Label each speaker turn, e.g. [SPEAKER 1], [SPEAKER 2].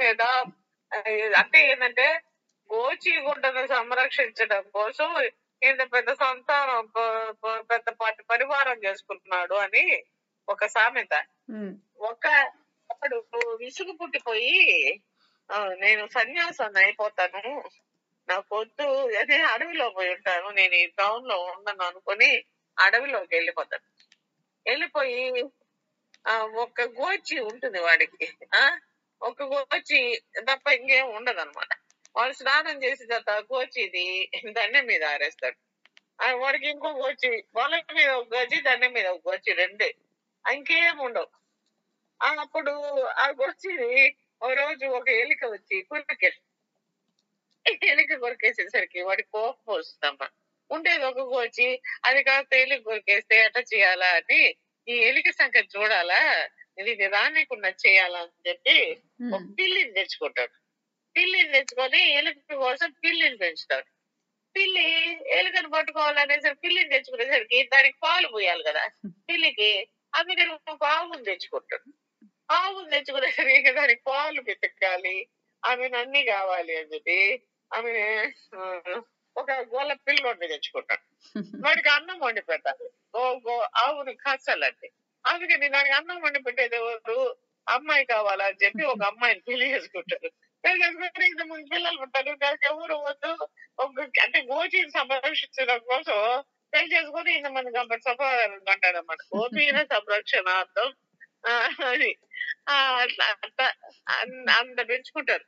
[SPEAKER 1] లేదా ఆ, అంటే ఏంటంటే గోచి గుడ్డను సంరక్షించడం కోసం ఇంత పెద్ద సంతానం పెద్ద పాటి పరివారం చేసుకుంటున్నాడు అని ఒక సామెత. ఒక అప్పుడు విసుగు పుట్టిపోయి నేను సన్యాసాన్ని అయిపోతాను. నాకు వద్దు అదే అడవిలో పోయి ఉంటాను. నేను ఈ టౌన్లో ఉండను అనుకొని అడవిలోకి వెళ్ళిపోతాను. వెళ్ళిపోయి ఒక గోచి ఉంటుంది వాడికి. ఆ? ఒక గోచి తప్ప ఇంకేం ఉండదు అనమాట వాడు స్నానం చేసిన తర్వాత గోచిది దండెం మీద ఆరేస్తాడు. వాడికి ఇంకో గోచి వాళ్ళ మీద ఒక గోచి దండెం మీద ఒక గోచి రెండే. ఇంకేం ఉండవు. అప్పుడు ఆ గోచిది ఓ రోజు ఒక ఎలిక వచ్చి కురికెళ్ళి ఎలిక కొరికేసేసరికి వాడి కోపం వస్తుందమ్మ. ఉండేది ఒక గోచి అది కాస్త ఎలిక కొరికేస్తే ఎట్లా చేయాలా అని ఈ ఎలిక సంఖ్య చూడాలా? ఇది రానికుండా చేయాలా అని చెప్పి ఒక పిల్లిని తెచ్చుకుంటాడు. పిల్లిని తెచ్చుకొని ఎలుక కోసం పిల్లిని పెంచుతాడు. పిల్లి ఎలుకను పట్టుకోవాలనేసరికి పిల్లిని తెచ్చుకునేసరికి దానికి పాలు పోయాలి కదా. పిల్లికి ఒక ఆవును తెచ్చుకుంటాడు. ఆవును తెచ్చుకునేసరికి దానికి పాలు పెతకాలి ఆమె అన్ని కావాలి అని చెప్పి ఆమె ఒక గోల పిల్లోడిని తెచ్చుకుంటాడు. వాడికి అన్నం వండి పెట్టాలి. గో గో ఆవుని కాచాలంటే. అందుకని దానికి అన్నం వండి పెట్టేది ఎవరు? అమ్మాయి కావాలా అని చెప్పి ఒక అమ్మాయిని పెళ్ళి చేసుకుంటారు. పెళ్ళి చేసుకుంటే ముందు పిల్లలు ఉంటారు. దానికి ఎవరు వద్దు? ఒక అంటే గోచిని సంరక్షించడం కోసం పెళ్ళి చేసుకుని ఇంతమంది గంపటి సమాధానం అంటాడు అన్నమాట గోపీన సంరక్షణార్థం అది. అట్లా అంత పెంచుకుంటారు.